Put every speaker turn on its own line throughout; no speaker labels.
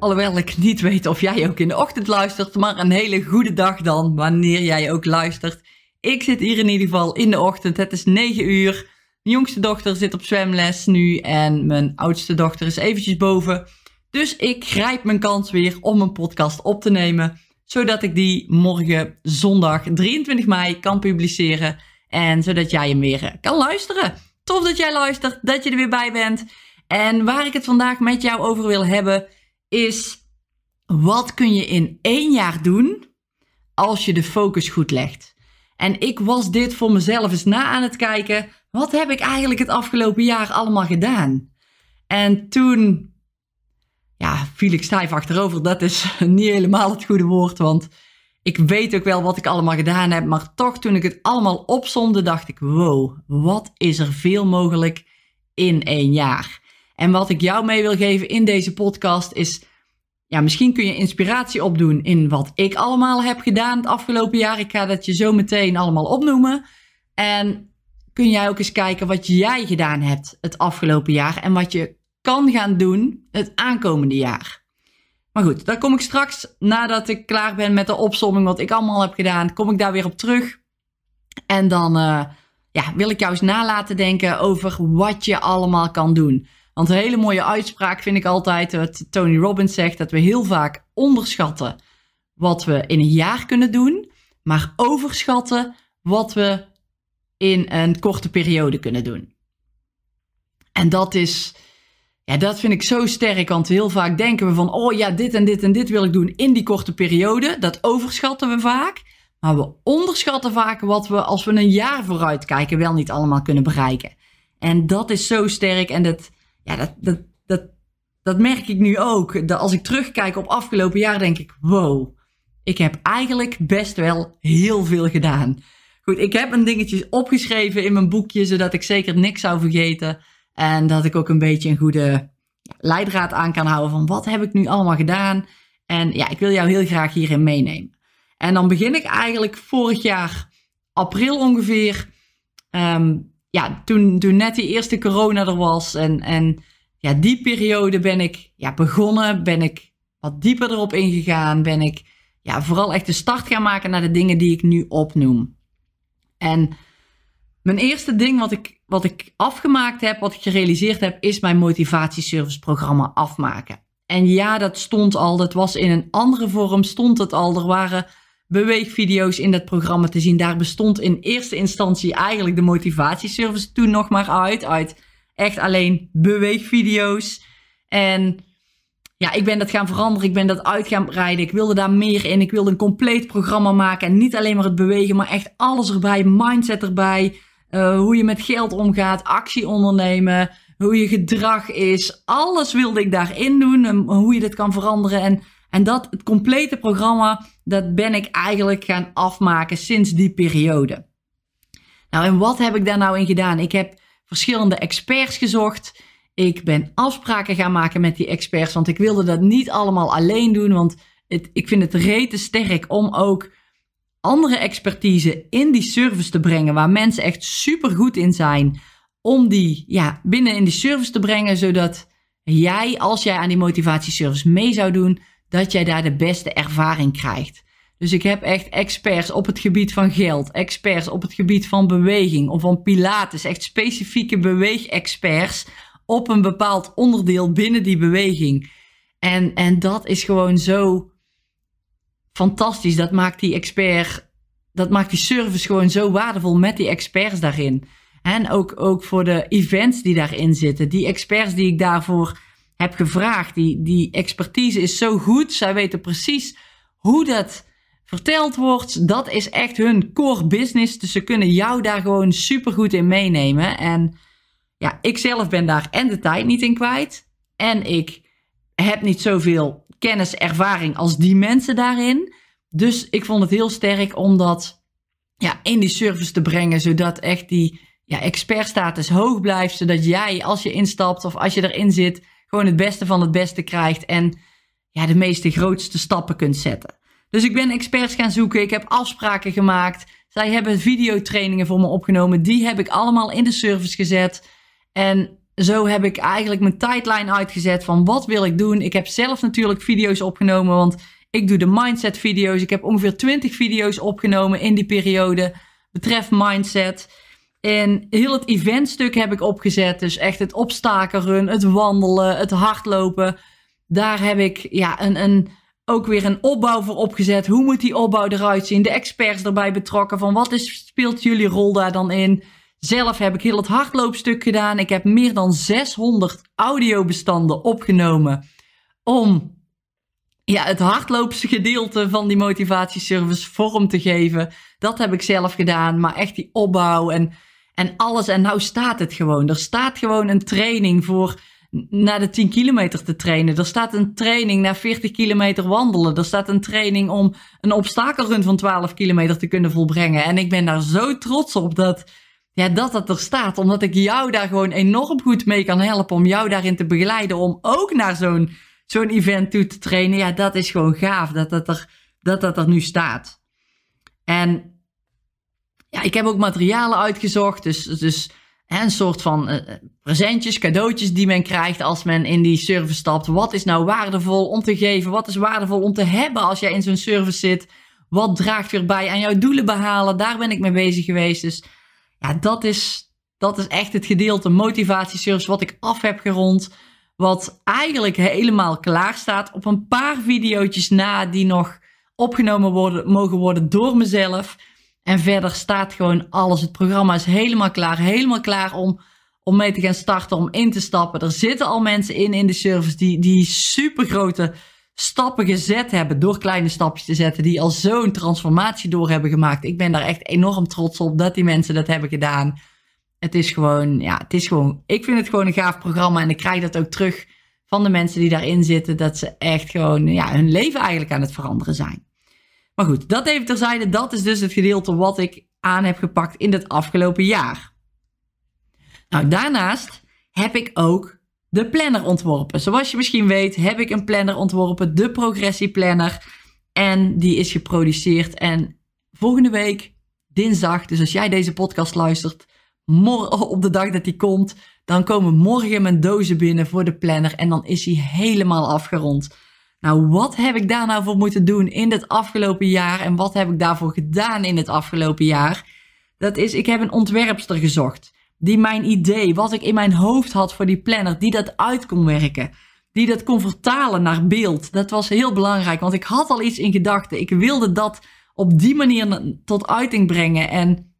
Alhoewel ik niet weet of jij ook in de ochtend luistert, maar een hele goede dag dan, wanneer jij ook luistert. Ik zit hier in ieder geval in de ochtend. Het is 9 uur. Mijn jongste dochter zit op zwemles nu en mijn oudste dochter is eventjes boven. Dus ik grijp mijn kans weer om een podcast op te nemen, zodat ik die morgen zondag 23 mei kan publiceren en zodat jij hem weer kan luisteren. Tof dat jij luistert, dat je er weer bij bent. En waar ik het vandaag met jou over wil hebben is wat kun je in één jaar doen als je de focus goed legt. En ik was dit voor mezelf eens na aan het kijken. Wat heb ik eigenlijk het afgelopen jaar allemaal gedaan? En toen ja, viel ik stijf achterover. Dat is niet helemaal het goede woord, want ik weet ook wel wat ik allemaal gedaan heb. Maar toch, toen ik het allemaal opzomde, dacht ik: wow, wat is er veel mogelijk in één jaar? En wat ik jou mee wil geven in deze podcast is, ja, misschien kun je inspiratie opdoen in wat ik allemaal heb gedaan het afgelopen jaar. Ik ga dat je zo meteen allemaal opnoemen. En kun jij ook eens kijken wat jij gedaan hebt het afgelopen jaar en wat je kan gaan doen het aankomende jaar. Maar goed, daar kom ik straks nadat ik klaar ben met de opsomming wat ik allemaal heb gedaan, kom ik daar weer op terug. En dan uh, ja, wil ik jou eens nalaten denken over wat je allemaal kan doen. Want een hele mooie uitspraak vind ik altijd wat Tony Robbins zegt: dat we heel vaak onderschatten wat we in een jaar kunnen doen, maar overschatten wat we in een korte periode kunnen doen. En dat is, ja, dat vind ik zo sterk, want heel vaak denken we van, oh ja, dit en dit en dit wil ik doen in die korte periode. Dat overschatten we vaak, maar we onderschatten vaak wat we als we een jaar vooruit kijken wel niet allemaal kunnen bereiken. En dat is zo sterk en dat, ja, dat, dat, dat, merk ik nu ook. Dat als ik terugkijk op afgelopen jaar, denk ik: wow, ik heb eigenlijk best wel heel veel gedaan. Goed, ik heb een dingetje opgeschreven in mijn boekje, zodat ik zeker niks zou vergeten. En dat ik ook een beetje een goede leidraad aan kan houden van wat heb ik nu allemaal gedaan. En ja, ik wil jou heel graag hierin meenemen. En dan begin ik eigenlijk vorig jaar april ongeveer. Um, ja, toen, toen net die eerste corona er was en, en ja, die periode ben ik ja, begonnen, ben ik wat dieper erop ingegaan, ben ik ja, vooral echt de start gaan maken naar de dingen die ik nu opnoem. En mijn eerste ding wat ik, wat ik afgemaakt heb, wat ik gerealiseerd heb, is mijn motivatieservice programma afmaken. En ja, dat stond al, dat was in een andere vorm, stond het al. Er waren beweegvideo's in dat programma te zien. Daar bestond in eerste instantie eigenlijk de motivatieservice toen nog maar uit. Uit echt alleen beweegvideo's. En ja, ik ben dat gaan veranderen. Ik ben dat uit gaan breiden. Ik wilde daar meer in. Ik wilde een compleet programma maken. En niet alleen maar het bewegen, maar echt alles erbij. Mindset erbij. Uh, hoe je met geld omgaat. Actie ondernemen. Hoe je gedrag is. Alles wilde ik daarin doen. En hoe je dit kan veranderen. En en dat, het complete programma, dat ben ik eigenlijk gaan afmaken sinds die periode. Nou, en wat heb ik daar nou in gedaan? Ik heb verschillende experts gezocht. Ik ben afspraken gaan maken met die experts, want ik wilde dat niet allemaal alleen doen. Want het, ik vind het rete sterk om ook andere expertise in die service te brengen, waar mensen echt super goed in zijn, om die ja, binnen in die service te brengen, zodat jij, als jij aan die motivatieservice mee zou doen, dat jij daar de beste ervaring krijgt. Dus ik heb echt experts op het gebied van geld, experts op het gebied van beweging of van pilates, echt specifieke beweegexperts op een bepaald onderdeel binnen die beweging. En, en dat is gewoon zo fantastisch. Dat maakt die expert, dat maakt die service gewoon zo waardevol met die experts daarin. En ook, ook voor de events die daarin zitten. Die experts die ik daarvoor heb gevraagd. Die, die expertise is zo goed. Zij weten precies hoe dat verteld wordt. Dat is echt hun core business. Dus ze kunnen jou daar gewoon super goed in meenemen. En ja, ik zelf ben daar en de tijd niet in kwijt. En ik heb niet zoveel kennis, ervaring als die mensen daarin. Dus ik vond het heel sterk om dat ja, in die service te brengen, zodat echt die ja, expertstatus hoog blijft, zodat jij als je instapt of als je erin zit, gewoon het beste van het beste krijgt en ja, de meeste grootste stappen kunt zetten. Dus ik ben experts gaan zoeken, ik heb afspraken gemaakt. Zij hebben videotrainingen voor me opgenomen, die heb ik allemaal in de service gezet. En zo heb ik eigenlijk mijn tijdlijn uitgezet van wat wil ik doen. Ik heb zelf natuurlijk video's opgenomen, want ik doe de mindset video's. Ik heb ongeveer 20 video's opgenomen in die periode betreft mindset. En heel het eventstuk heb ik opgezet. Dus echt het opstakenrun, het wandelen, het hardlopen. Daar heb ik ja, een, een, ook weer een opbouw voor opgezet. Hoe moet die opbouw eruit zien? De experts erbij betrokken. Van wat is, speelt jullie rol daar dan in? Zelf heb ik heel het hardloopstuk gedaan. Ik heb meer dan 600 audiobestanden opgenomen. Om ja, het hardloopsgedeelte van die motivatieservice vorm te geven. Dat heb ik zelf gedaan. Maar echt die opbouw en, en alles. En nou staat het gewoon. Er staat gewoon een training voor naar de 10 kilometer te trainen. Er staat een training naar 40 kilometer wandelen. Er staat een training om een obstakelrun van 12 kilometer te kunnen volbrengen. En ik ben daar zo trots op dat ja, dat dat er staat. Omdat ik jou daar gewoon enorm goed mee kan helpen. Om jou daarin te begeleiden. Om ook naar zo'n zo'n event toe te trainen. Ja, dat is gewoon gaaf dat dat er, dat dat er nu staat. En ja, ik heb ook materialen uitgezocht. Dus, dus een soort van uh, presentjes, cadeautjes die men krijgt als men in die service stapt. Wat is nou waardevol om te geven? Wat is waardevol om te hebben als jij in zo'n service zit? Wat draagt weer bij aan jouw doelen behalen? Daar ben ik mee bezig geweest. Dus ja, dat is, dat is echt het gedeelte motivatieservice wat ik af heb gerond. Wat eigenlijk helemaal klaar staat op een paar video's na die nog opgenomen worden, mogen worden door mezelf. En verder staat gewoon alles. Het programma is helemaal klaar. Helemaal klaar om, om mee te gaan starten, om in te stappen. Er zitten al mensen in in de service die, die super grote stappen gezet hebben door kleine stapjes te zetten, die al zo'n transformatie door hebben gemaakt. Ik ben daar echt enorm trots op dat die mensen dat hebben gedaan. Het is gewoon, ja, het is gewoon, ik vind het gewoon een gaaf programma en ik krijg dat ook terug van de mensen die daarin zitten, dat ze echt gewoon, ja, hun leven eigenlijk aan het veranderen zijn. Maar goed, dat even terzijde, dat is dus het gedeelte wat ik aan heb gepakt in het afgelopen jaar. Nou, daarnaast heb ik ook de planner ontworpen. Zoals je misschien weet, heb ik een planner ontworpen, de progressieplanner. En die is geproduceerd. En volgende week, dinsdag, dus als jij deze podcast luistert, morgen op de dag dat die komt, dan komen morgen mijn dozen binnen voor de planner. En dan is hij helemaal afgerond. Nou, wat heb ik daar nou voor moeten doen in het afgelopen jaar? En wat heb ik daarvoor gedaan in het afgelopen jaar? Dat is, ik heb een ontwerpster gezocht die mijn idee, wat ik in mijn hoofd had voor die planner, die dat uit kon werken. Die dat kon vertalen naar beeld. Dat was heel belangrijk, want ik had al iets in gedachten. Ik wilde dat op die manier tot uiting brengen. En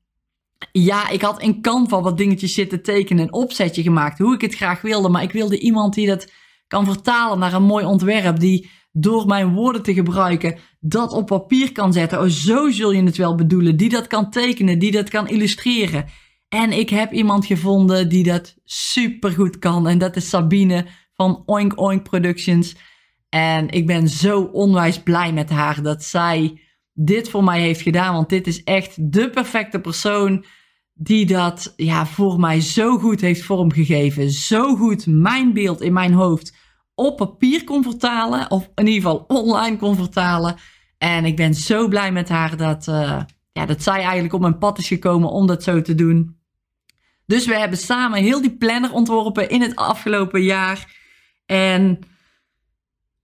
ja, ik had in Canva wat dingetjes zitten tekenen, een opzetje gemaakt, hoe ik het graag wilde. Maar ik wilde iemand die dat kan vertalen naar een mooi ontwerp, die door mijn woorden te gebruiken dat op papier kan zetten. Oh, zo zul je het wel bedoelen. Die dat kan tekenen, die dat kan illustreren. En ik heb iemand gevonden die dat super goed kan. En dat is Sabine van Oink Oink Productions. En ik ben zo onwijs blij met haar dat zij dit voor mij heeft gedaan. Want dit is echt de perfecte persoon die dat ja, voor mij zo goed heeft vormgegeven. Zo goed mijn beeld in mijn hoofd op papier kon vertalen. Of in ieder geval online kon vertalen. En ik ben zo blij met haar dat, uh, ja, dat zij eigenlijk op mijn pad is gekomen om dat zo te doen. Dus we hebben samen heel die planner ontworpen in het afgelopen jaar. En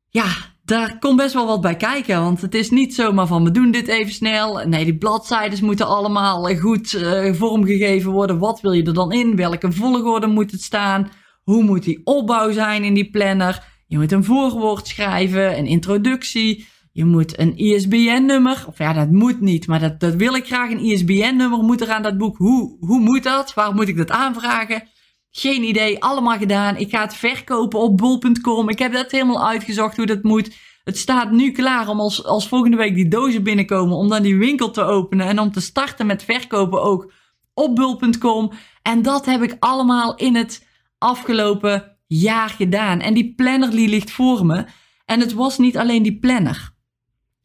ja, daar komt best wel wat bij kijken. Want het is niet zomaar van we doen dit even snel. Nee, die bladzijden moeten allemaal goed uh, vormgegeven worden. Wat wil je er dan in? Welke volgorde moet het staan? Hoe moet die opbouw zijn in die planner? Je moet een voorwoord schrijven, een introductie. Je moet een ISBN-nummer, of ja, dat moet niet, maar dat, dat wil ik graag. Een ISBN-nummer moet er aan dat boek. Hoe, hoe moet dat? Waar moet ik dat aanvragen? Geen idee, allemaal gedaan. Ik ga het verkopen op bol.com. Ik heb dat helemaal uitgezocht hoe dat moet. Het staat nu klaar om als, als volgende week die dozen binnenkomen, om dan die winkel te openen en om te starten met verkopen ook op bul.com. En dat heb ik allemaal in het afgelopen jaar gedaan. En die planner die ligt voor me. En het was niet alleen die planner.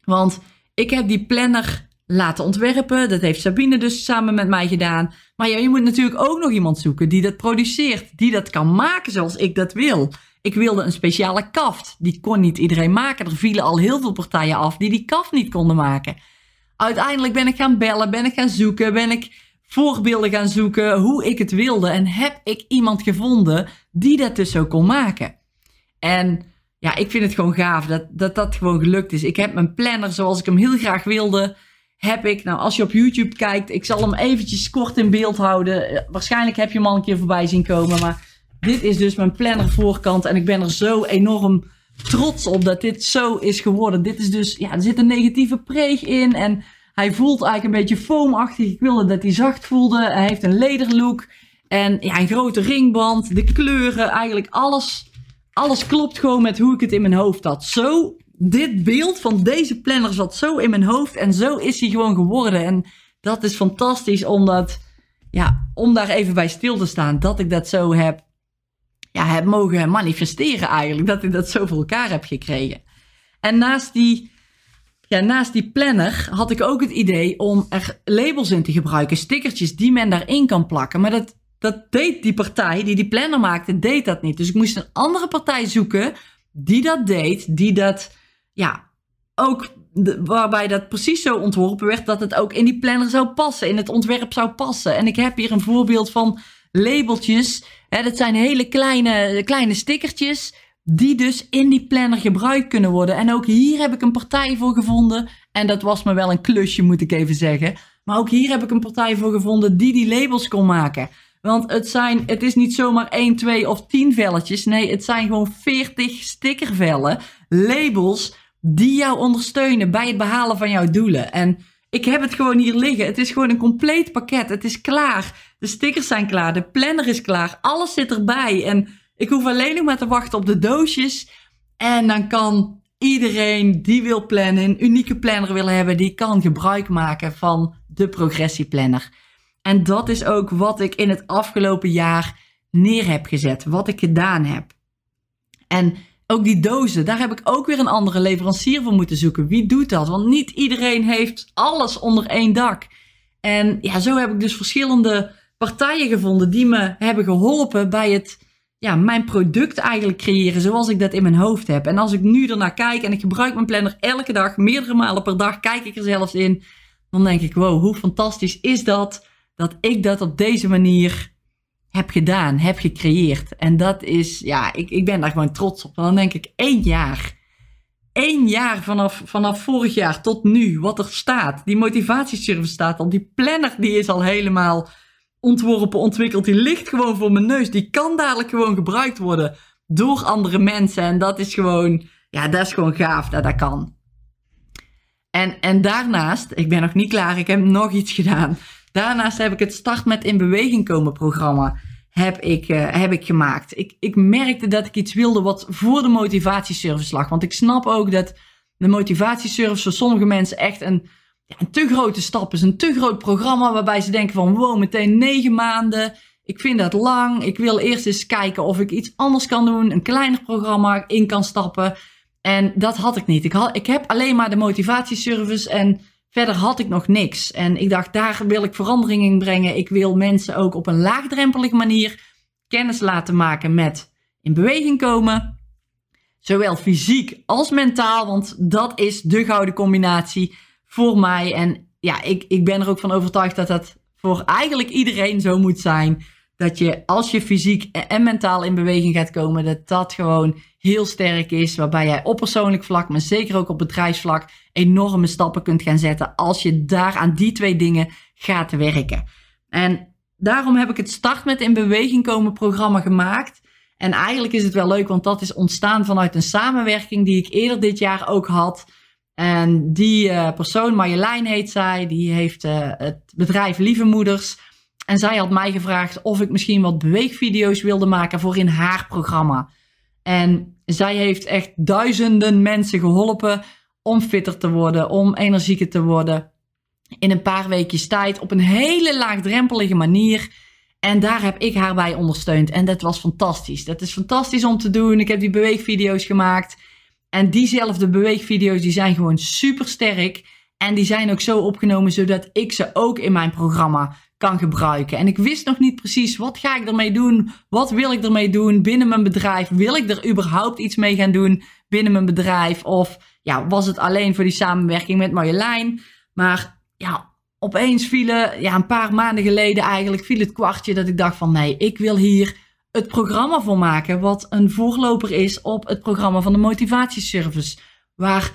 Want ik heb die planner laten ontwerpen. Dat heeft Sabine dus samen met mij gedaan. Maar ja, je moet natuurlijk ook nog iemand zoeken die dat produceert. Die dat kan maken zoals ik dat wil. Ik wilde een speciale kaft. Die kon niet iedereen maken. Er vielen al heel veel partijen af die die kaft niet konden maken. Uiteindelijk ben ik gaan bellen, ben ik gaan zoeken, ben ik voorbeelden gaan zoeken hoe ik het wilde. En heb ik iemand gevonden die dat dus zo kon maken. En ja, ik vind het gewoon gaaf dat, dat dat gewoon gelukt is. Ik heb mijn planner zoals ik hem heel graag wilde. Heb ik, nou als je op YouTube kijkt, ik zal hem eventjes kort in beeld houden. Eh, waarschijnlijk heb je hem al een keer voorbij zien komen. Maar dit is dus mijn planner voorkant. En ik ben er zo enorm trots op dat dit zo is geworden. Dit is dus, ja, er zit een negatieve preeg in. En hij voelt eigenlijk een beetje foamachtig. Ik wilde dat hij zacht voelde. Hij heeft een lederlook. En ja, een grote ringband. De kleuren, eigenlijk alles alles klopt gewoon met hoe ik het in mijn hoofd had. Zo, dit beeld van deze planner zat zo in mijn hoofd en zo is hij gewoon geworden. En dat is fantastisch omdat, ja, om daar even bij stil te staan. Dat ik dat zo heb, ja, heb mogen manifesteren eigenlijk. Dat ik dat zo voor elkaar heb gekregen. En naast die, ja, naast die planner had ik ook het idee om er labels in te gebruiken. Stickertjes die men daarin kan plakken. Maar dat dat deed die partij die die planner maakte, deed dat niet. Dus ik moest een andere partij zoeken die dat deed, die dat, ja, ook waarbij dat precies zo ontworpen werd dat het ook in die planner zou passen, in het ontwerp zou passen. En ik heb hier een voorbeeld van labeltjes. Hè, dat zijn hele kleine, kleine stickertjes die dus in die planner gebruikt kunnen worden. En ook hier heb ik een partij voor gevonden. En dat was me wel een klusje, moet ik even zeggen. Maar ook hier heb ik een partij voor gevonden die die labels kon maken. Want het, zijn, het is niet zomaar 1, 2 of 10 velletjes. Nee, het zijn gewoon 40 stickervellen, labels, die jou ondersteunen bij het behalen van jouw doelen. En ik heb het gewoon hier liggen. Het is gewoon een compleet pakket. Het is klaar. De stickers zijn klaar. De planner is klaar. Alles zit erbij. En ik hoef alleen nog maar te wachten op de doosjes. En dan kan iedereen die wil plannen, een unieke planner willen hebben, die kan gebruik maken van de progressieplanner. En dat is ook wat ik in het afgelopen jaar neer heb gezet, wat ik gedaan heb. En ook die dozen, daar heb ik ook weer een andere leverancier voor moeten zoeken. Wie doet dat? Want niet iedereen heeft alles onder één dak. En ja, zo heb ik dus verschillende partijen gevonden die me hebben geholpen bij het, ja, mijn product eigenlijk creëren zoals ik dat in mijn hoofd heb. En als ik nu ernaar kijk en ik gebruik mijn planner elke dag, meerdere malen per dag, kijk ik er zelfs in, dan denk ik, wow, hoe fantastisch is dat? dat ik dat op deze manier heb gedaan, heb gecreëerd. En dat is, ja, ik, ik ben daar gewoon trots op. Dan denk ik, één jaar. Één jaar vanaf, vanaf vorig jaar tot nu, wat er staat. Die motivatieservice staat al. Die planner, die is al helemaal ontworpen, ontwikkeld. Die ligt gewoon voor mijn neus. Die kan dadelijk gewoon gebruikt worden door andere mensen. En dat is gewoon, ja, dat is gewoon gaaf dat dat kan. En, en daarnaast, ik ben nog niet klaar, ik heb nog iets gedaan. Daarnaast heb ik het Start met in Beweging komen programma heb ik, uh, heb ik gemaakt. Ik, ik merkte dat ik iets wilde wat voor de motivatieservice lag. Want ik snap ook dat de motivatieservice voor sommige mensen echt een, een te grote stap is. Een te groot programma waarbij ze denken van wow, meteen negen maanden. Ik vind dat lang. Ik wil eerst eens kijken of ik iets anders kan doen. Een kleiner programma in kan stappen. En dat had ik niet. Ik, had, ik heb alleen maar de motivatieservice en Verder had ik nog niks. En ik dacht, daar wil ik verandering in brengen. Ik wil mensen ook op een laagdrempelige manier kennis laten maken met in beweging komen. Zowel fysiek als mentaal, want dat is de gouden combinatie voor mij. En ja, ik, ik ben er ook van overtuigd dat dat voor eigenlijk iedereen zo moet zijn. Dat je als je fysiek en mentaal in beweging gaat komen, dat dat gewoon heel sterk is. Waarbij jij op persoonlijk vlak, maar zeker ook op bedrijfsvlak, enorme stappen kunt gaan zetten. Als je daar aan die twee dingen gaat werken. En daarom heb ik het Start met in beweging komen programma gemaakt. En eigenlijk is het wel leuk, want dat is ontstaan vanuit een samenwerking die ik eerder dit jaar ook had. En die uh, persoon, Marjolein heet zij, die heeft uh, het bedrijf Lieve Moeders. En zij had mij gevraagd of ik misschien wat beweegvideo's wilde maken voor in haar programma. En zij heeft echt duizenden mensen geholpen om fitter te worden, om energieker te worden. In een paar weekjes tijd op een hele laagdrempelige manier. En daar heb ik haar bij ondersteund. En dat was fantastisch. Dat is fantastisch om te doen. Ik heb die beweegvideo's gemaakt. En diezelfde beweegvideo's die zijn gewoon super sterk. En die zijn ook zo opgenomen zodat ik ze ook in mijn programma kan gebruiken. En ik wist nog niet precies wat ga ik ermee doen? Wat wil ik ermee doen binnen mijn bedrijf? Wil ik er überhaupt iets mee gaan doen binnen mijn bedrijf? Of ja, was het alleen voor die samenwerking met Marjolein? Maar ja, opeens vielen, ja, een paar maanden geleden eigenlijk, viel het kwartje dat ik dacht van nee, ik wil hier het programma voor maken. Wat een voorloper is op het programma van de motivatieservice. Waar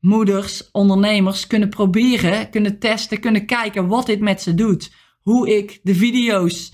moeders, ondernemers kunnen proberen, kunnen testen, kunnen kijken wat dit met ze doet. Hoe ik de video's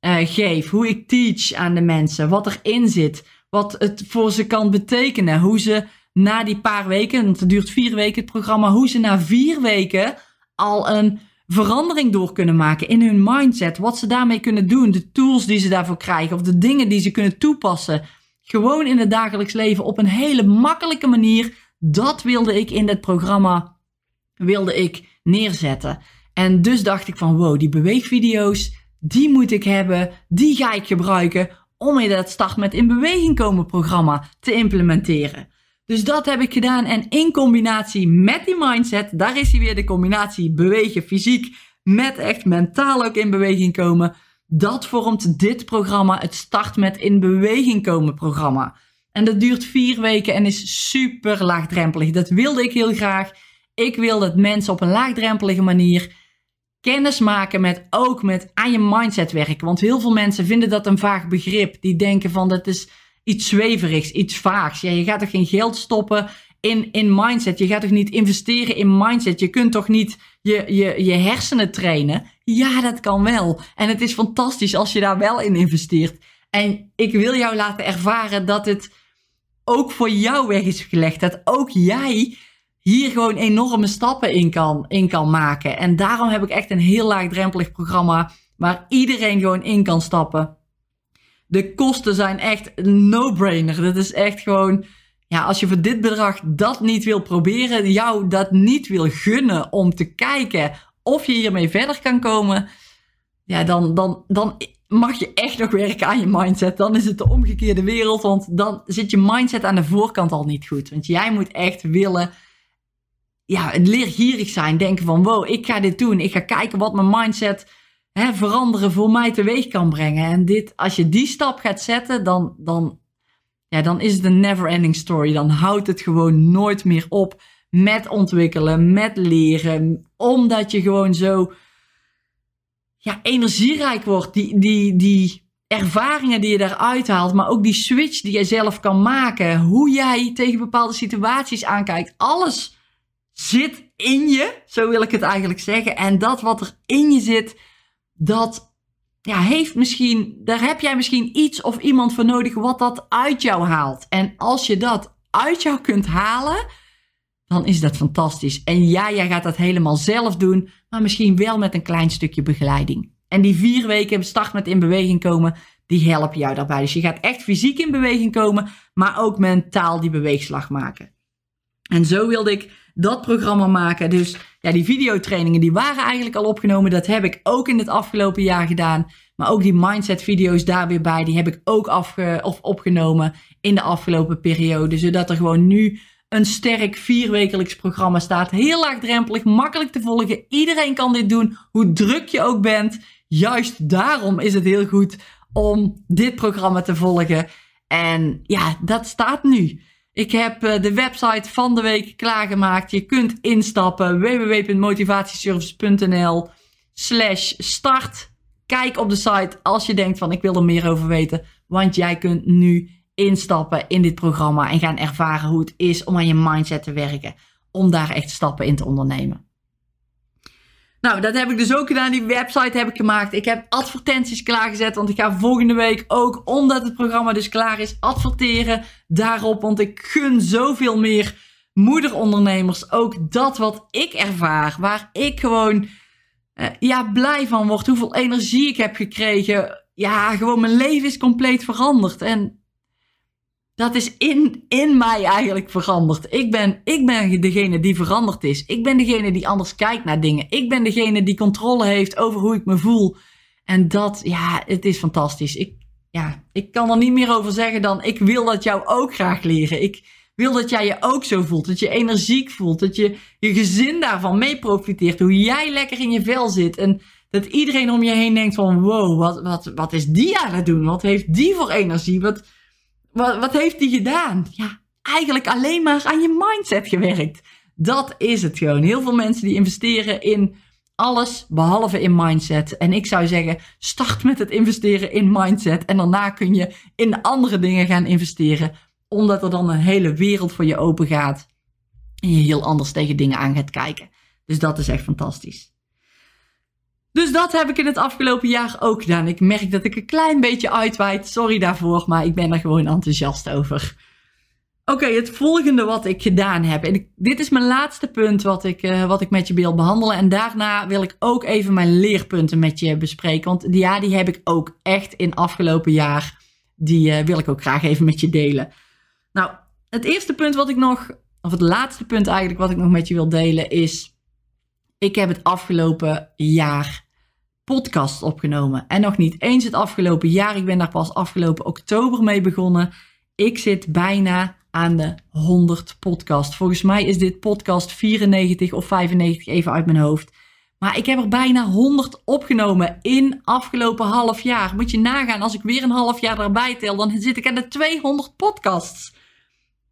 uh, geef, hoe ik teach aan de mensen, wat erin zit, wat het voor ze kan betekenen. Hoe ze na die paar weken, want het duurt vier weken het programma, hoe ze na vier weken al een verandering door kunnen maken in hun mindset. Wat ze daarmee kunnen doen, de tools die ze daarvoor krijgen of de dingen die ze kunnen toepassen. Gewoon in het dagelijks leven op een hele makkelijke manier. Dat wilde ik in dit programma wilde ik neerzetten. En dus dacht ik van wow, die beweegvideo's, die moet ik hebben, die ga ik gebruiken om in dat Start met in Beweging komen programma te implementeren. Dus dat heb ik gedaan. En in combinatie met die mindset, daar is hij weer de combinatie bewegen fysiek met echt mentaal ook in beweging komen. Dat vormt dit programma, het Start met in Beweging komen programma. En dat duurt vier weken en is super laagdrempelig. Dat wilde ik heel graag. Ik wil dat mensen op een laagdrempelige manier kennis maken met ook met aan je mindset werken. Want heel veel mensen vinden dat een vaag begrip. Die denken van dat is iets zweverigs, iets vaags. Ja, je gaat toch geen geld stoppen in, in mindset. Je gaat toch niet investeren in mindset. Je kunt toch niet je, je, je hersenen trainen. Ja, dat kan wel. En het is fantastisch als je daar wel in investeert. En ik wil jou laten ervaren dat het ook voor jou weg is gelegd. Dat ook jij hier gewoon enorme stappen in kan, in kan maken. En daarom heb ik echt een heel laagdrempelig programma waar iedereen gewoon in kan stappen. De kosten zijn echt no-brainer. Dat is echt gewoon, ja, als je voor dit bedrag dat niet wil proberen, jou dat niet wil gunnen om te kijken of je hiermee verder kan komen, ja, dan, dan, dan mag je echt nog werken aan je mindset. Dan is het de omgekeerde wereld, want dan zit je mindset aan de voorkant al niet goed. Want jij moet echt willen ja, leergierig zijn. Denken van, wow, ik ga dit doen. Ik ga kijken wat mijn mindset veranderen voor mij teweeg kan brengen. En dit, als je die stap gaat zetten, dan, dan, ja, dan is het een never ending story. Dan houdt het gewoon nooit meer op met ontwikkelen, met leren. Omdat je gewoon zo ja, energierijk wordt. Die, die, die ervaringen die je daaruit haalt, maar ook die switch die je zelf kan maken. Hoe jij tegen bepaalde situaties aankijkt. Alles zit in je, zo wil ik het eigenlijk zeggen. En dat wat er in je zit, dat ja, heeft misschien, daar heb jij misschien iets of iemand voor nodig wat dat uit jou haalt. En als je dat uit jou kunt halen, dan is dat fantastisch. En ja, jij gaat dat helemaal zelf doen, maar misschien wel met een klein stukje begeleiding. En die vier weken start met in beweging komen, die helpen jou daarbij. Dus je gaat echt fysiek in beweging komen, maar ook mentaal die beweegslag maken. En zo wilde ik dat programma maken. Dus ja, die videotrainingen die waren eigenlijk al opgenomen. Dat heb ik ook in het afgelopen jaar gedaan. Maar ook die mindset video's daar weer bij, die heb ik ook afge of opgenomen in de afgelopen periode. Zodat er gewoon nu een sterk vierwekelijks programma staat. Heel laagdrempelig, makkelijk te volgen. Iedereen kan dit doen, hoe druk je ook bent. Juist daarom is het heel goed om dit programma te volgen. En ja, dat staat nu. Ik heb eh, de website van de week klaargemaakt. Je kunt instappen www.motivatieservice.nl slash start. Kijk op de site als je denkt van ik wil er meer over weten. Want jij kunt nu instappen in dit programma en gaan ervaren hoe het is om aan je mindset te werken. Om daar echt stappen in te ondernemen. Nou, dat heb ik dus ook gedaan. Die website heb ik gemaakt. Ik heb advertenties klaargezet. Want ik ga volgende week ook, omdat het programma dus klaar is, adverteren daarop. Want ik gun zoveel meer moederondernemers ook dat wat ik ervaar. Waar ik gewoon uh, ja, blij van word. Hoeveel energie ik heb gekregen. Ja, gewoon mijn leven is compleet veranderd. En dat is in, in mij eigenlijk veranderd. Ik ben, ik ben degene die veranderd is. Ik ben degene die anders kijkt naar dingen. Ik ben degene die controle heeft over hoe ik me voel. En dat, ja, het is fantastisch. Ik, ja, ik kan er niet meer over zeggen dan ik wil dat jou ook graag leren. Ik wil dat jij je ook zo voelt. Dat je energiek voelt. Dat je je gezin daarvan mee profiteert. Hoe jij lekker in je vel zit. En dat iedereen om je heen denkt van wow, wat, wat, wat is die aan het doen? Wat heeft die voor energie? Wat, wat, wat heeft die gedaan? Ja, eigenlijk alleen maar aan je mindset gewerkt. Dat is het gewoon. Heel veel mensen die investeren in alles behalve in mindset. En ik zou zeggen, start met het investeren in mindset. En daarna kun je in andere dingen gaan investeren. Omdat er dan een hele wereld voor je open gaat. En je heel anders tegen dingen aan gaat kijken. Dus dat is echt fantastisch. Dus dat heb ik in het afgelopen jaar ook gedaan. Ik merk dat ik een klein beetje uitwijd. Sorry daarvoor, maar ik ben er gewoon enthousiast over. Oké, het volgende wat ik gedaan heb. En dit is mijn laatste punt wat ik, uh, wat ik met je wil behandelen. En daarna wil ik ook even mijn leerpunten met je bespreken. Want ja, die heb ik ook echt in afgelopen jaar. Die uh, wil ik ook graag even met je delen. Nou, het eerste punt wat ik nog, of het laatste punt eigenlijk wat ik nog met je wil delen is. Ik heb het afgelopen jaar podcast opgenomen. En nog niet eens het afgelopen jaar. Ik ben daar pas afgelopen oktober mee begonnen. Ik zit bijna aan de 100 podcast. Volgens mij is dit podcast 94 of 95 even uit mijn hoofd. Maar ik heb er bijna 100 opgenomen in afgelopen half jaar. Moet je nagaan, als ik weer een half jaar erbij tel, dan zit ik aan de 200 podcasts.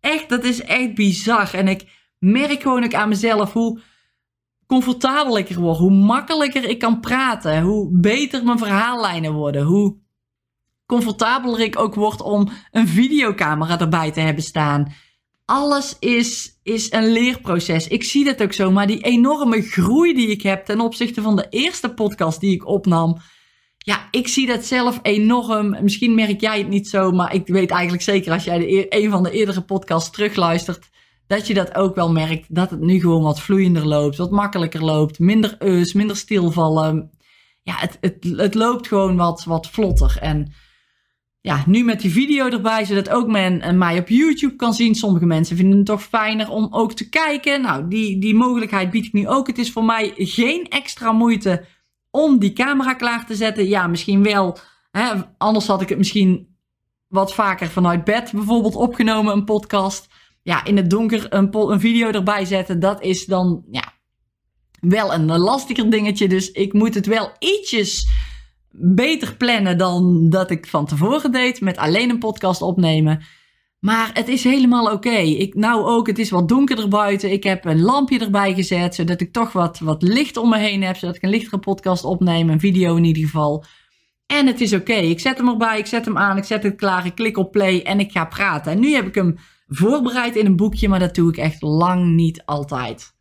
Echt, dat is echt bizar. En ik merk gewoon ook aan mezelf hoe comfortabeler ik word, hoe makkelijker ik kan praten, hoe beter mijn verhaallijnen worden, hoe comfortabeler ik ook word om een videocamera erbij te hebben staan. Alles is, is een leerproces. Ik zie dat ook zo, maar die enorme groei die ik heb ten opzichte van de eerste podcast die ik opnam. Ja, ik zie dat zelf enorm. Misschien merk jij het niet zo, maar ik weet eigenlijk zeker als jij de, een van de eerdere podcasts terugluistert, dat je dat ook wel merkt. Dat het nu gewoon wat vloeiender loopt, wat makkelijker loopt, minder eus, minder stilvallen. Ja, het, het, het loopt gewoon wat, wat vlotter. En ja, nu met die video erbij, zodat ook men mij op YouTube kan zien. Sommige mensen vinden het toch fijner om ook te kijken. Nou, die, die mogelijkheid bied ik nu ook. Het is voor mij geen extra moeite om die camera klaar te zetten. Ja, misschien wel. Hè, anders had ik het misschien wat vaker vanuit bed bijvoorbeeld opgenomen, een podcast. Ja, in het donker een, een video erbij zetten, dat is dan ja, wel een lastiger dingetje. Dus ik moet het wel ietsjes beter plannen dan dat ik van tevoren deed. Met alleen een podcast opnemen. Maar het is helemaal oké. Ik Nou ook, het is wat donkerder buiten. Ik heb een lampje erbij gezet, zodat ik toch wat, wat licht om me heen heb. Zodat ik een lichtere podcast opneem, een video in ieder geval. En het is oké. Ik zet hem erbij, ik zet hem aan, ik zet het klaar, ik klik op play en ik ga praten. En nu heb ik hem voorbereid in een boekje, maar dat doe ik echt lang niet altijd.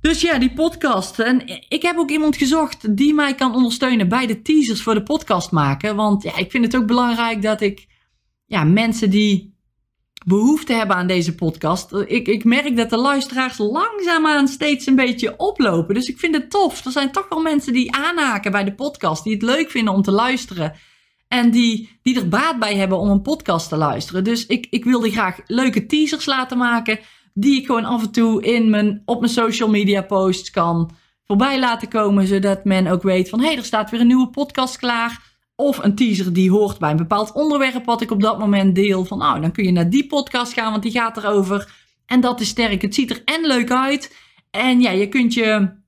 Dus ja, die podcast. En ik heb ook iemand gezocht die mij kan ondersteunen bij de teasers voor de podcast maken. Want ja, ik vind het ook belangrijk dat ik ja, mensen die behoefte hebben aan deze podcast. Ik, ik merk dat de luisteraars langzaamaan steeds een beetje oplopen. Dus ik vind het tof. Er zijn toch wel mensen die aanhaken bij de podcast. Die het leuk vinden om te luisteren. En die, die er baat bij hebben om een podcast te luisteren. Dus ik, ik wilde graag leuke teasers laten maken die ik gewoon af en toe in mijn, op mijn social media posts kan voorbij laten komen. Zodat men ook weet van hé, hey, er staat weer een nieuwe podcast klaar. Of een teaser die hoort bij een bepaald onderwerp wat ik op dat moment deel. Van nou, dan kun je naar die podcast gaan, want die gaat erover. En dat is sterk. Het ziet er en leuk uit. En ja, je kunt je.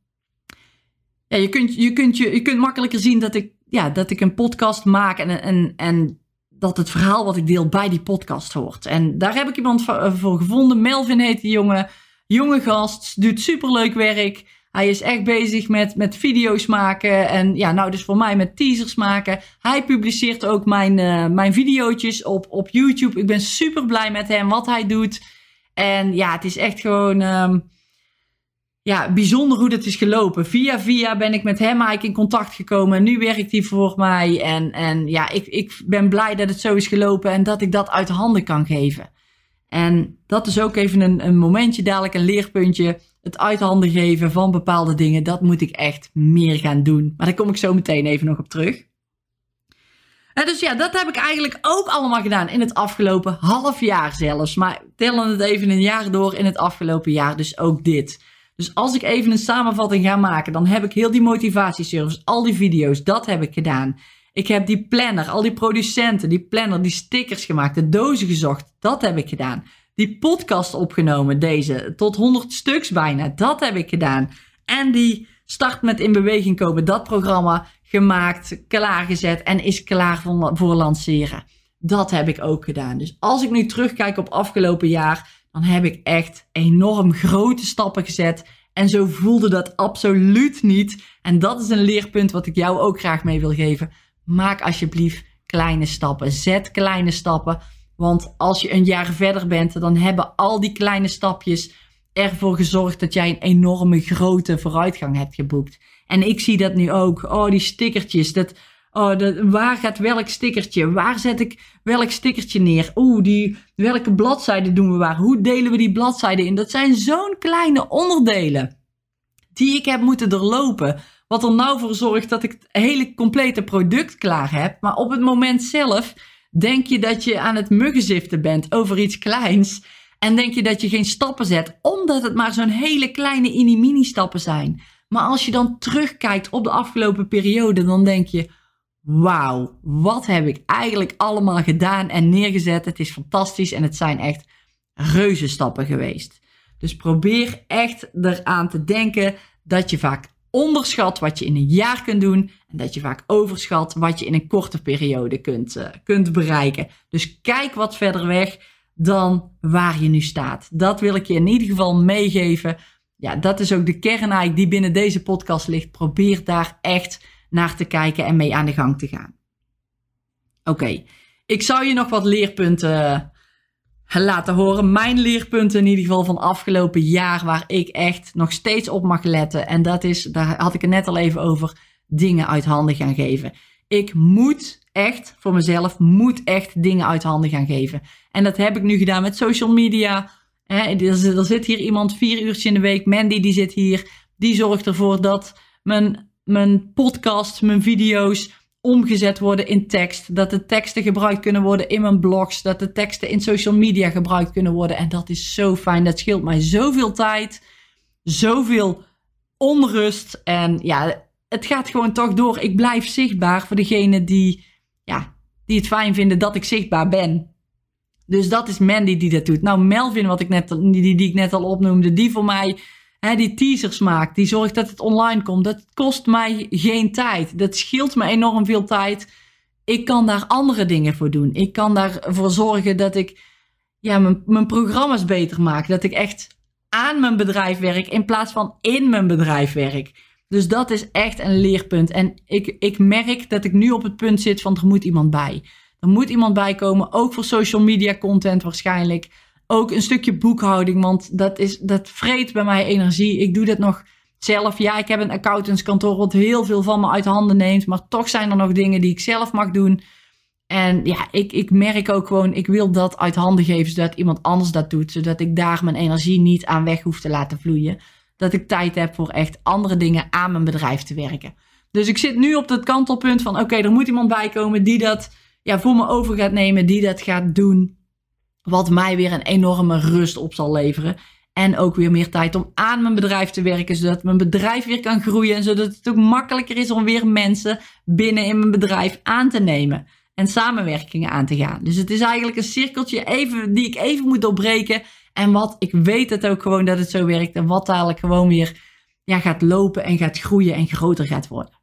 Ja, je kunt, je kunt, je, je kunt makkelijker zien dat ik, ja, dat ik een podcast maak. En, en, en dat het verhaal wat ik deel bij die podcast hoort. En daar heb ik iemand eh, voor gevonden. Melvin heet die jongen. Jonge gast, doet superleuk werk. Hij is echt bezig met, met video's maken. En ja, nou dus voor mij met teasers maken. Hij publiceert ook mijn, uh, mijn video's op, op YouTube. Ik ben super blij met hem, wat hij doet. En ja, het is echt gewoon... Um, ja, bijzonder hoe dat is gelopen. Via via ben ik met hem eigenlijk in contact gekomen. Nu werkt hij voor mij. En, en ja, ik, ik ben blij dat het zo is gelopen en dat ik dat uit handen kan geven. En dat is ook even een, een momentje, dadelijk een leerpuntje. Het uit handen geven van bepaalde dingen, dat moet ik echt meer gaan doen. Maar daar kom ik zo meteen even nog op terug. En dus ja, dat heb ik eigenlijk ook allemaal gedaan in het afgelopen half jaar zelfs. Maar tellen het even een jaar door in het afgelopen jaar, dus ook dit. Dus als ik even een samenvatting ga maken, dan heb ik heel die motivatieservice, al die video's, dat heb ik gedaan. Ik heb die planner, al die producenten, die planner, die stickers gemaakt, de dozen gezocht, dat heb ik gedaan. Die podcast opgenomen, deze, tot 100 stuks bijna. Dat heb ik gedaan. En die start met in beweging komen, dat programma gemaakt, klaargezet en is klaar voor, voor lanceren. Dat heb ik ook gedaan. Dus als ik nu terugkijk op afgelopen jaar, dan heb ik echt enorm grote stappen gezet. En zo voelde dat absoluut niet. En dat is een leerpunt wat ik jou ook graag mee wil geven. Maak alsjeblieft kleine stappen. Zet kleine stappen. Want als je een jaar verder bent, dan hebben al die kleine stapjes ervoor gezorgd dat jij een enorme grote vooruitgang hebt geboekt. En ik zie dat nu ook. Oh, die stickertjes. Dat, oh, waar gaat welk stickertje? Waar zet ik welk stickertje neer? Oeh, die, welke bladzijde doen we waar? Hoe delen we die bladzijden in? Dat zijn zo'n kleine onderdelen die ik heb moeten doorlopen. Wat er nou voor zorgt dat ik het hele complete product klaar heb. Maar op het moment zelf denk je dat je aan het muggenziften bent over iets kleins. En denk je dat je geen stappen zet, omdat het maar zo'n hele kleine mini-mini stappen zijn. Maar als je dan terugkijkt op de afgelopen periode, dan denk je: wauw, wat heb ik eigenlijk allemaal gedaan en neergezet? Het is fantastisch en het zijn echt reuze stappen geweest. Dus probeer echt eraan te denken dat je vaak onderschat wat je in een jaar kunt doen en dat je vaak overschat wat je in een korte periode kunt, uh, kunt bereiken. Dus kijk wat verder weg dan waar je nu staat. Dat wil ik je in ieder geval meegeven. Ja, dat is ook de kern die binnen deze podcast ligt. Probeer daar echt naar te kijken en mee aan de gang te gaan. Oké, ik zou je nog wat leerpunten laten horen. Mijn leerpunten in ieder geval van afgelopen jaar waar ik echt nog steeds op mag letten. En dat is, daar had ik het net al even over, dingen uit handen gaan geven. Ik moet echt, voor mezelf, moet echt dingen uit handen gaan geven. En dat heb ik nu gedaan met social media. er, er zit hier iemand vier uurtjes in de week. Mandy die zit hier. Die zorgt ervoor dat mijn, mijn podcast, mijn video's omgezet worden in tekst. Dat de teksten gebruikt kunnen worden in mijn blogs. Dat de teksten in social media gebruikt kunnen worden. En dat is zo fijn. Dat scheelt mij zoveel tijd. Zoveel onrust. En ja, het gaat gewoon toch door. Ik blijf zichtbaar voor degene die, ja, die het fijn vinden dat ik zichtbaar ben. Dus dat is Mandy die dat doet. Nou, Melvin, wat ik net, die, die ik net al opnoemde, die voor mij die teasers maakt, die zorgt dat het online komt. Dat kost mij geen tijd. Dat scheelt me enorm veel tijd. Ik kan daar andere dingen voor doen. Ik kan daarvoor zorgen dat ik ja, mijn, mijn programma's beter maak. Dat ik echt aan mijn bedrijf werk in plaats van in mijn bedrijf werk. Dus dat is echt een leerpunt. En ik, ik merk dat ik nu op het punt zit van er moet iemand bij. Er moet iemand bij komen, ook voor social media content waarschijnlijk. Ook een stukje boekhouding, want dat, is, dat vreet bij mij energie. Ik doe dat nog zelf. Ja, ik heb een accountantskantoor wat heel veel van me uit handen neemt. Maar toch zijn er nog dingen die ik zelf mag doen. En ja, ik, ik merk ook gewoon, ik wil dat uit handen geven zodat iemand anders dat doet. Zodat ik daar mijn energie niet aan weg hoef te laten vloeien. Dat ik tijd heb voor echt andere dingen aan mijn bedrijf te werken. Dus ik zit nu op dat kantelpunt van, oké, er moet iemand bij komen die dat ja, voor me over gaat nemen, die dat gaat doen. Wat mij weer een enorme rust op zal leveren. En ook weer meer tijd om aan mijn bedrijf te werken, zodat mijn bedrijf weer kan groeien. En zodat het ook makkelijker is om weer mensen binnen in mijn bedrijf aan te nemen. En samenwerkingen aan te gaan. Dus het is eigenlijk een cirkeltje even, die ik even moet doorbreken. En wat ik weet het ook gewoon dat het zo werkt. En wat dadelijk gewoon weer ja, gaat lopen en gaat groeien en groter gaat worden.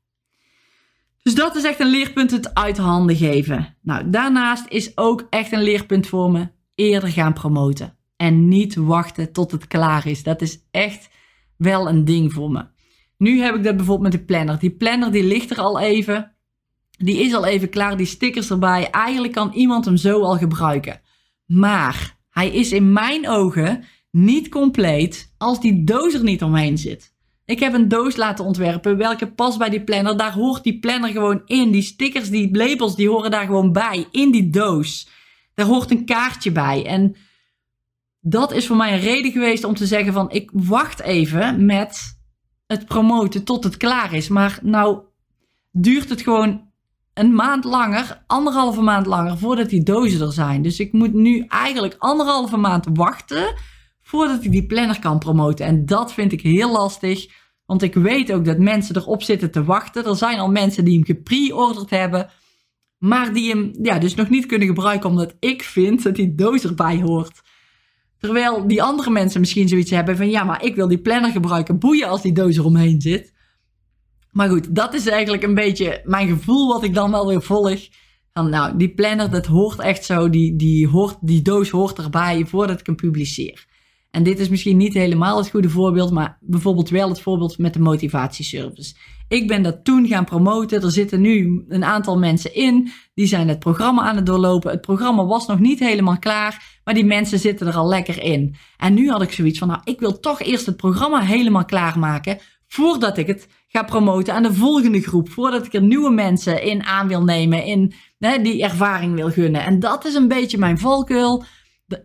Dus dat is echt een leerpunt, het uit handen geven. Nou, daarnaast is ook echt een leerpunt voor me eerder gaan promoten. En niet wachten tot het klaar is. Dat is echt wel een ding voor me. Nu heb ik dat bijvoorbeeld met de planner. Die planner die ligt er al even. Die is al even klaar, die stickers erbij. Eigenlijk kan iemand hem zo al gebruiken. Maar hij is in mijn ogen niet compleet als die doos er niet omheen zit. Ik heb een doos laten ontwerpen welke past bij die planner. Daar hoort die planner gewoon in. Die stickers, die labels, die horen daar gewoon bij. In die doos. Daar hoort een kaartje bij. En dat is voor mij een reden geweest om te zeggen van ik wacht even met het promoten tot het klaar is. Maar nou duurt het gewoon een maand langer, anderhalve maand langer voordat die dozen er zijn. Dus ik moet nu eigenlijk anderhalve maand wachten voordat ik die planner kan promoten. En dat vind ik heel lastig. Want ik weet ook dat mensen erop zitten te wachten. Er zijn al mensen die hem gepre-orderd hebben. Maar die hem ja, dus nog niet kunnen gebruiken omdat ik vind dat die doos erbij hoort. Terwijl die andere mensen misschien zoiets hebben van ja, maar ik wil die planner gebruiken. Boeien als die doos eromheen zit. Maar goed, dat is eigenlijk een beetje mijn gevoel wat ik dan wel weer volg. Van nou, die planner, dat hoort echt zo. Die, die, hoort, die doos hoort erbij voordat ik hem publiceer. En dit is misschien niet helemaal het goede voorbeeld, maar bijvoorbeeld wel het voorbeeld met de motivatieservice. Ik ben dat toen gaan promoten. Er zitten nu een aantal mensen in. Die zijn het programma aan het doorlopen. Het programma was nog niet helemaal klaar. Maar die mensen zitten er al lekker in. En nu had ik zoiets van, nou, ik wil toch eerst het programma helemaal klaarmaken. Voordat ik het ga promoten aan de volgende groep. Voordat ik er nieuwe mensen in aan wil nemen. In hè, die ervaring wil gunnen. En dat is een beetje mijn valkuil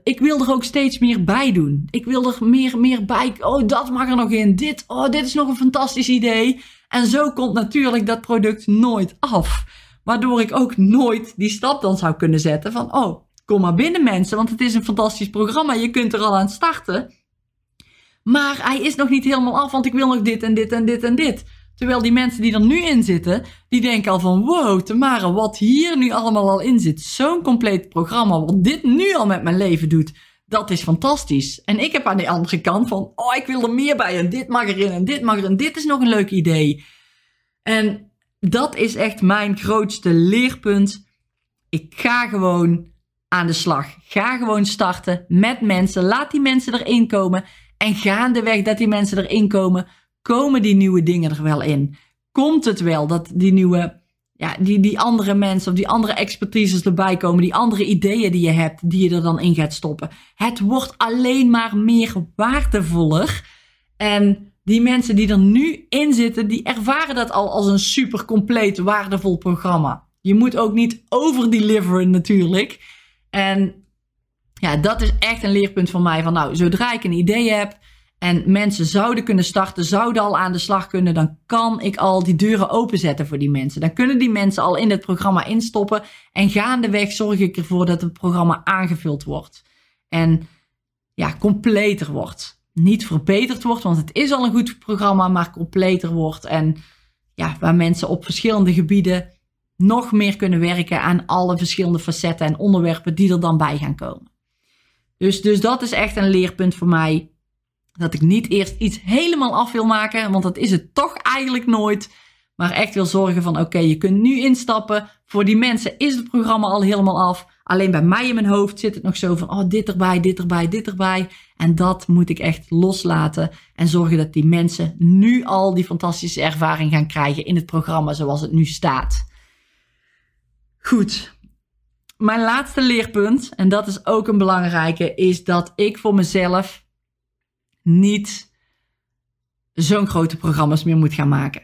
ik wil er ook steeds meer bij doen. Ik wil er meer, meer bij. Oh, dat mag er nog in. Dit, oh, dit is nog een fantastisch idee. En zo komt natuurlijk dat product nooit af. Waardoor ik ook nooit die stap dan zou kunnen zetten van, oh, kom maar binnen mensen, want het is een fantastisch programma. Je kunt er al aan starten. Maar hij is nog niet helemaal af, want ik wil nog dit en dit en dit en dit. Terwijl die mensen die er nu in zitten, die denken al van wow, Tamara, wat hier nu allemaal al in zit. Zo'n compleet programma, wat dit nu al met mijn leven doet. Dat is fantastisch. En ik heb aan de andere kant van, oh, ik wil er meer bij en dit mag erin en dit mag erin. Dit is nog een leuk idee. En dat is echt mijn grootste leerpunt. Ik ga gewoon aan de slag. Ga gewoon starten met mensen. Laat die mensen erin komen. En gaandeweg dat die mensen erin komen, komen die nieuwe dingen er wel in? Komt het wel dat die nieuwe, ja, die, die andere mensen of die andere expertises erbij komen, die andere ideeën die je hebt, die je er dan in gaat stoppen? Het wordt alleen maar meer waardevoller. En die mensen die er nu in zitten, die ervaren dat al als een super compleet waardevol programma. Je moet ook niet overdeliveren natuurlijk. En ja, dat is echt een leerpunt van mij. Van nou, zodra ik een idee heb, en mensen zouden kunnen starten, zouden al aan de slag kunnen, dan kan ik al die deuren openzetten voor die mensen. Dan kunnen die mensen al in het programma instappen en gaandeweg zorg ik ervoor dat het programma aangevuld wordt. En ja, completer wordt. Niet verbeterd wordt, want het is al een goed programma, maar completer wordt. En ja, waar mensen op verschillende gebieden nog meer kunnen werken aan alle verschillende facetten en onderwerpen die er dan bij gaan komen. Dus, dus dat is echt een leerpunt voor mij dat ik niet eerst iets helemaal af wil maken, want dat is het toch eigenlijk nooit. Maar echt wil zorgen van oké, je kunt nu instappen. Voor die mensen is het programma al helemaal af. Alleen bij mij in mijn hoofd zit het nog zo van oh, dit erbij, dit erbij, dit erbij. En dat moet ik echt loslaten. En zorgen dat die mensen nu al die fantastische ervaring gaan krijgen in het programma zoals het nu staat. Goed. Mijn laatste leerpunt, en dat is ook een belangrijke, is dat ik voor mezelf niet zo'n grote programma's meer moet gaan maken.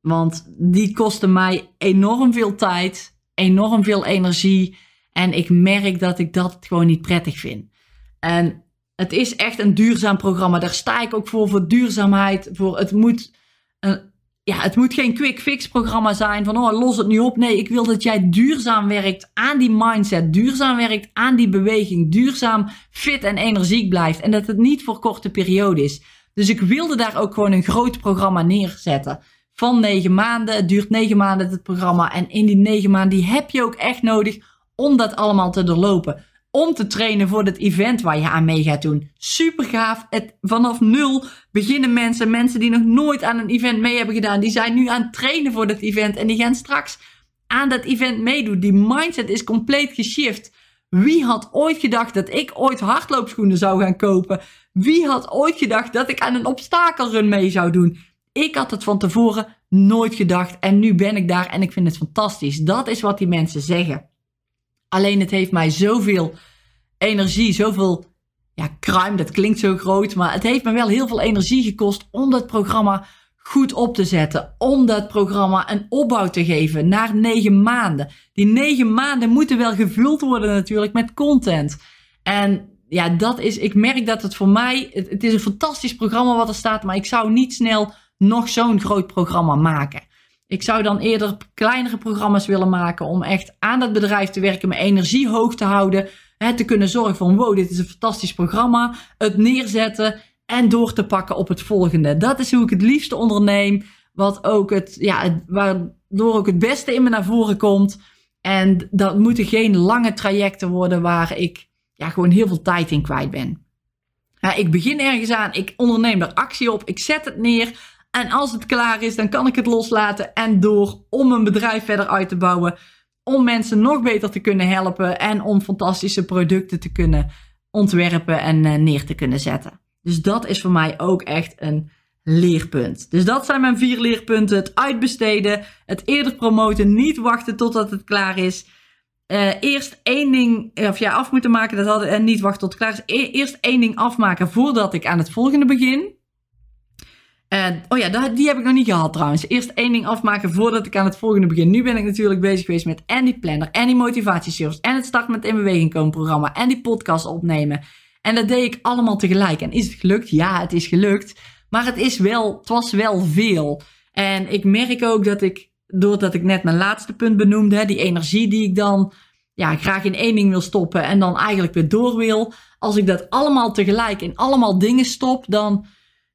Want die kosten mij enorm veel tijd, enorm veel energie. En ik merk dat ik dat gewoon niet prettig vind. En het is echt een duurzaam programma. Daar sta ik ook voor, voor duurzaamheid. Voor het moet, een, ja, het moet geen quick fix programma zijn van oh, los het nu op. Nee, ik wil dat jij duurzaam werkt aan die mindset, duurzaam werkt aan die beweging, duurzaam fit en energiek blijft. En dat het niet voor korte periode is. Dus ik wilde daar ook gewoon een groot programma neerzetten. Van negen maanden. Het duurt negen maanden het programma. En in die negen maanden die heb je ook echt nodig om dat allemaal te doorlopen om te trainen voor het event waar je aan mee gaat doen. Super gaaf. Het, vanaf nul beginnen mensen, mensen die nog nooit aan een event mee hebben gedaan, die zijn nu aan het trainen voor dat event en die gaan straks aan dat event meedoen. Die mindset is compleet geshift. Wie had ooit gedacht dat ik ooit hardloopschoenen zou gaan kopen? Wie had ooit gedacht dat ik aan een obstakelrun mee zou doen? Ik had het van tevoren nooit gedacht en nu ben ik daar en ik vind het fantastisch. Dat is wat die mensen zeggen. Alleen het heeft mij zoveel energie, zoveel ja, crime, dat klinkt zo groot, maar het heeft me wel heel veel energie gekost om dat programma goed op te zetten. Om dat programma een opbouw te geven naar negen maanden. Die negen maanden moeten wel gevuld worden natuurlijk met content. En ja, dat is, ik merk dat het voor mij, het, het is een fantastisch programma wat er staat, maar ik zou niet snel nog zo'n groot programma maken. Ik zou dan eerder kleinere programma's willen maken om echt aan dat bedrijf te werken, mijn energie hoog te houden. Hè, te kunnen zorgen van wow, dit is een fantastisch programma. Het neerzetten en door te pakken op het volgende. Dat is hoe ik het liefste onderneem. Wat ook het, ja, waardoor ook het beste in me naar voren komt. En dat moeten geen lange trajecten worden waar ik ja, gewoon heel veel tijd in kwijt ben. Ik begin ergens aan, ik onderneem er actie op, ik zet het neer. En als het klaar is, dan kan ik het loslaten en door om mijn bedrijf verder uit te bouwen. Om mensen nog beter te kunnen helpen en om fantastische producten te kunnen ontwerpen en uh, neer te kunnen zetten. Dus dat is voor mij ook echt een leerpunt. Dus dat zijn mijn vier leerpunten. Het uitbesteden, het eerder promoten, niet wachten totdat het klaar is. Uh, eerst één ding, of ja, af moeten maken, dat hadden, en niet wachten tot het klaar is. E eerst één ding afmaken voordat ik aan het volgende begin. Oh ja, die heb ik nog niet gehad trouwens. Eerst één ding afmaken voordat ik aan het volgende begin. Nu ben ik natuurlijk bezig geweest met en die planner, en die motivatieservice, en het Start met In Beweging komen programma, en die podcast opnemen. En dat deed ik allemaal tegelijk. En is het gelukt? Ja, het is gelukt. Maar het, is wel, het was wel veel. En ik merk ook dat ik, doordat ik net mijn laatste punt benoemde, die energie die ik dan ja, graag in één ding wil stoppen en dan eigenlijk weer door wil. Als ik dat allemaal tegelijk in allemaal dingen stop, dan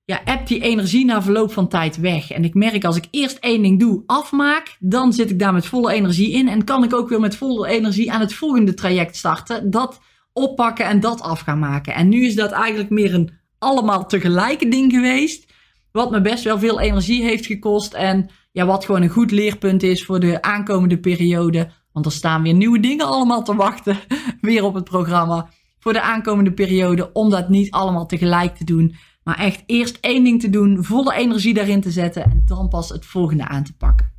ja, hebt die energie na verloop van tijd weg. En ik merk als ik eerst één ding doe, afmaak, dan zit ik daar met volle energie in. En kan ik ook weer met volle energie aan het volgende traject starten. Dat oppakken en dat af gaan maken. En nu is dat eigenlijk meer een allemaal tegelijk ding geweest. Wat me best wel veel energie heeft gekost. En ja, wat gewoon een goed leerpunt is voor de aankomende periode. Want er staan weer nieuwe dingen allemaal te wachten. Weer op het programma. Voor de aankomende periode. Om dat niet allemaal tegelijk te doen. Maar echt eerst één ding te doen. Volle energie daarin te zetten. En dan pas het volgende aan te pakken.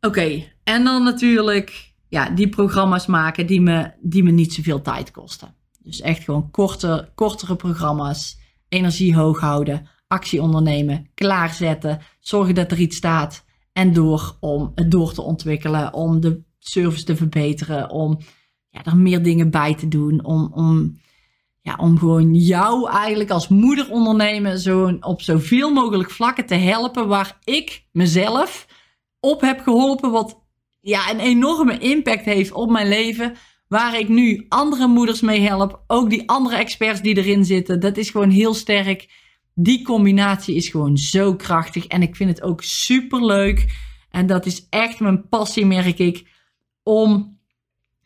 Oké, en dan natuurlijk ja, die programma's maken die me, die me niet zoveel tijd kosten. Dus echt gewoon korte, kortere programma's, energie hoog houden, actie ondernemen, klaarzetten, zorgen dat er iets staat en door om het door te ontwikkelen, om de service te verbeteren, om ja, er meer dingen bij te doen, om, om, ja, om gewoon jou eigenlijk als moeder ondernemen zo, op zoveel mogelijk vlakken te helpen waar ik mezelf op heb geholpen, wat ja, een enorme impact heeft op mijn leven. Waar ik nu andere moeders mee help. Ook die andere experts die erin zitten. Dat is gewoon heel sterk. Die combinatie is gewoon zo krachtig. En ik vind het ook super leuk. En dat is echt mijn passie, merk ik. Om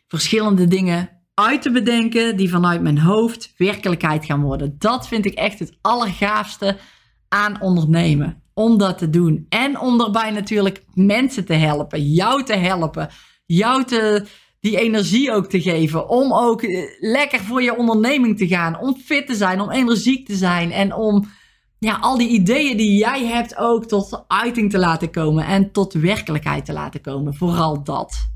verschillende dingen uit te bedenken. Die vanuit mijn hoofd werkelijkheid gaan worden. Dat vind ik echt het allergaafste aan ondernemen om dat te doen. En om daarbij natuurlijk mensen te helpen, jou te helpen, jou te, die energie ook te geven. Om ook eh, lekker voor je onderneming te gaan, om fit te zijn, om energiek te zijn en om ja, al die ideeën die jij hebt ook tot uiting te laten komen en tot werkelijkheid te laten komen. Vooral dat.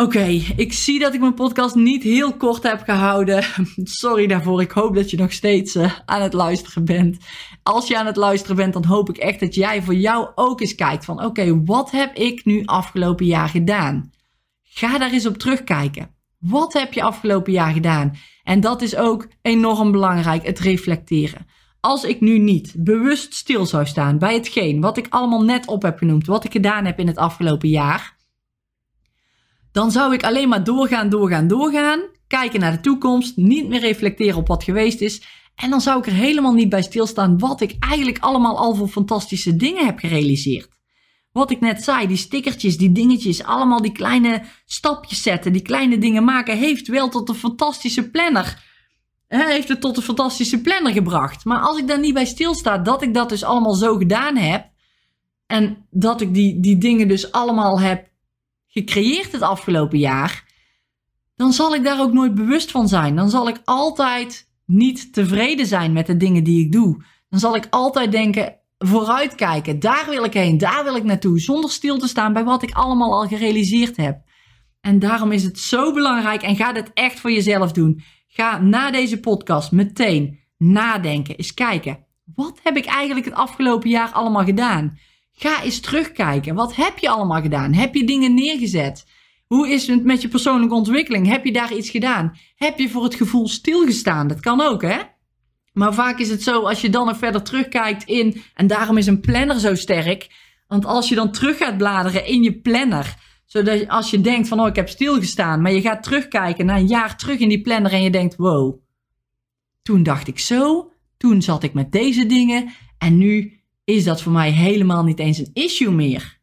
Oké, ik zie dat ik mijn podcast niet heel kort heb gehouden. Sorry daarvoor. Ik hoop dat je nog steeds uh, aan het luisteren bent. Als je aan het luisteren bent, dan hoop ik echt dat jij voor jou ook eens kijkt van oké, wat heb ik nu afgelopen jaar gedaan? Ga daar eens op terugkijken. Wat heb je afgelopen jaar gedaan? En dat is ook enorm belangrijk, het reflecteren. Als ik nu niet bewust stil zou staan bij hetgeen wat ik allemaal net op heb genoemd, wat ik gedaan heb in het afgelopen jaar, dan zou ik alleen maar doorgaan, doorgaan, doorgaan. Kijken naar de toekomst, niet meer reflecteren op wat geweest is. En dan zou ik er helemaal niet bij stilstaan wat ik eigenlijk allemaal al voor fantastische dingen heb gerealiseerd. Wat ik net zei, die stickertjes, die dingetjes, allemaal die kleine stapjes zetten, die kleine dingen maken, heeft wel tot een fantastische planner. Heeft het tot een fantastische planner gebracht. Maar als ik daar niet bij stilsta, dat ik dat dus allemaal zo gedaan heb. En dat ik die, die dingen dus allemaal heb gecreëerd het afgelopen jaar, dan zal ik daar ook nooit bewust van zijn. Dan zal ik altijd niet tevreden zijn met de dingen die ik doe. Dan zal ik altijd denken, vooruitkijken, daar wil ik heen, daar wil ik naartoe, zonder stil te staan bij wat ik allemaal al gerealiseerd heb. En daarom is het zo belangrijk en ga dit echt voor jezelf doen. Ga na deze podcast meteen nadenken, eens kijken. Wat heb ik eigenlijk het afgelopen jaar allemaal gedaan? Ga eens terugkijken. Wat heb je allemaal gedaan? Heb je dingen neergezet? Hoe is het met je persoonlijke ontwikkeling? Heb je daar iets gedaan? Heb je voor het gevoel stilgestaan? Dat kan ook, hè? Maar vaak is het zo, als je dan nog verder terugkijkt in, en daarom is een planner zo sterk. Want als je dan terug gaat bladeren in je planner, zodat als je denkt van, oh, ik heb stilgestaan, maar je gaat terugkijken naar een jaar terug in die planner en je denkt, wow, toen dacht ik zo, toen zat ik met deze dingen en nu is dat voor mij helemaal niet eens een issue meer.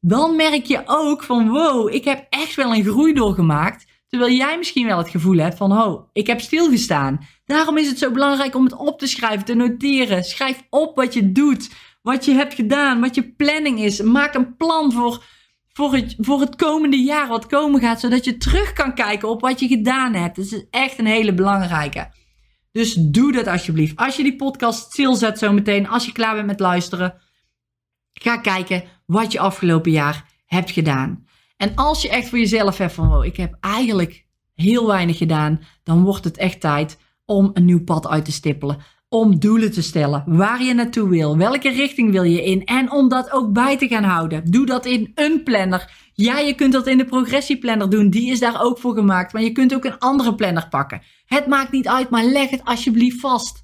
Dan merk je ook van wow, ik heb echt wel een groei doorgemaakt Terwijl jij misschien wel het gevoel hebt van, oh, ik heb stilgestaan. Daarom is het zo belangrijk om het op te schrijven, te noteren. Schrijf op wat je doet, wat je hebt gedaan, wat je planning is. Maak een plan voor, voor, het, voor het komende jaar wat komen gaat, zodat je terug kan kijken op wat je gedaan hebt. Dat is echt een hele belangrijke. Dus doe dat alsjeblieft. Als je die podcast stilzet zometeen, als je klaar bent met luisteren, ga kijken wat je afgelopen jaar hebt gedaan. En als je echt voor jezelf hebt van, oh, ik heb eigenlijk heel weinig gedaan, dan wordt het echt tijd om een nieuw pad uit te stippelen. Om doelen te stellen, waar je naartoe wil, welke richting wil je in en om dat ook bij te gaan houden. Doe dat in een planner. Ja, je kunt dat in de progressieplanner doen, die is daar ook voor gemaakt, maar je kunt ook een andere planner pakken. Het maakt niet uit, maar leg het alsjeblieft vast.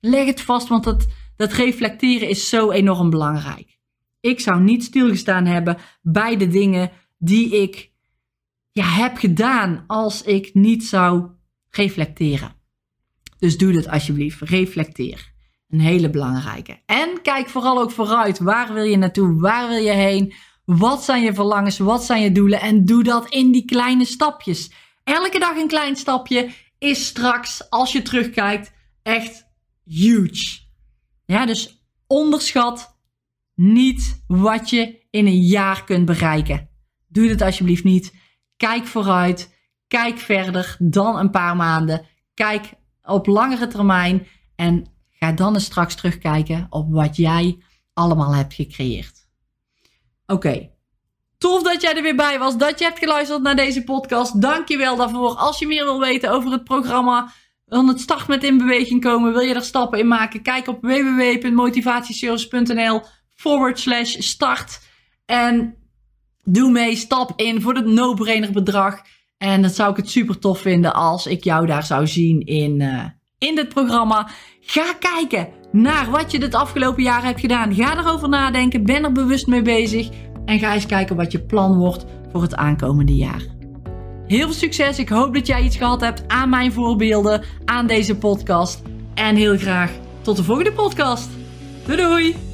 Leg het vast, want dat, dat reflecteren is zo enorm belangrijk. Ik zou niet stilgestaan hebben bij de dingen die ik ja, heb gedaan als ik niet zou reflecteren. Dus doe dat alsjeblieft. Reflecteer. Een hele belangrijke. En kijk vooral ook vooruit. Waar wil je naartoe? Waar wil je heen? Wat zijn je verlangens? Wat zijn je doelen? En doe dat in die kleine stapjes. Elke dag een klein stapje is straks, als je terugkijkt, echt huge. Ja, dus onderschat niet wat je in een jaar kunt bereiken. Doe dit alsjeblieft niet. Kijk vooruit. Kijk verder dan een paar maanden. Kijk op langere termijn. En ga dan eens straks terugkijken op wat jij allemaal hebt gecreëerd. Oké. Tof dat jij er weer bij was. Dat je hebt geluisterd naar deze podcast. Dank je wel daarvoor. Als je meer wil weten over het programma van het Start met in beweging komen. Wil je er stappen in maken? Kijk op www.motivatiesales.nl forward slash start. En Doe mee, stap in voor het no-brainer bedrag. En dat zou ik het super tof vinden als ik jou daar zou zien in, uh, in dit programma. Ga kijken naar wat je dit afgelopen jaar hebt gedaan. Ga erover nadenken, ben er bewust mee bezig. En ga eens kijken wat je plan wordt voor het aankomende jaar. Heel veel succes. Ik hoop dat jij iets gehad hebt aan mijn voorbeelden, aan deze podcast. En heel graag tot de volgende podcast. Doei doei!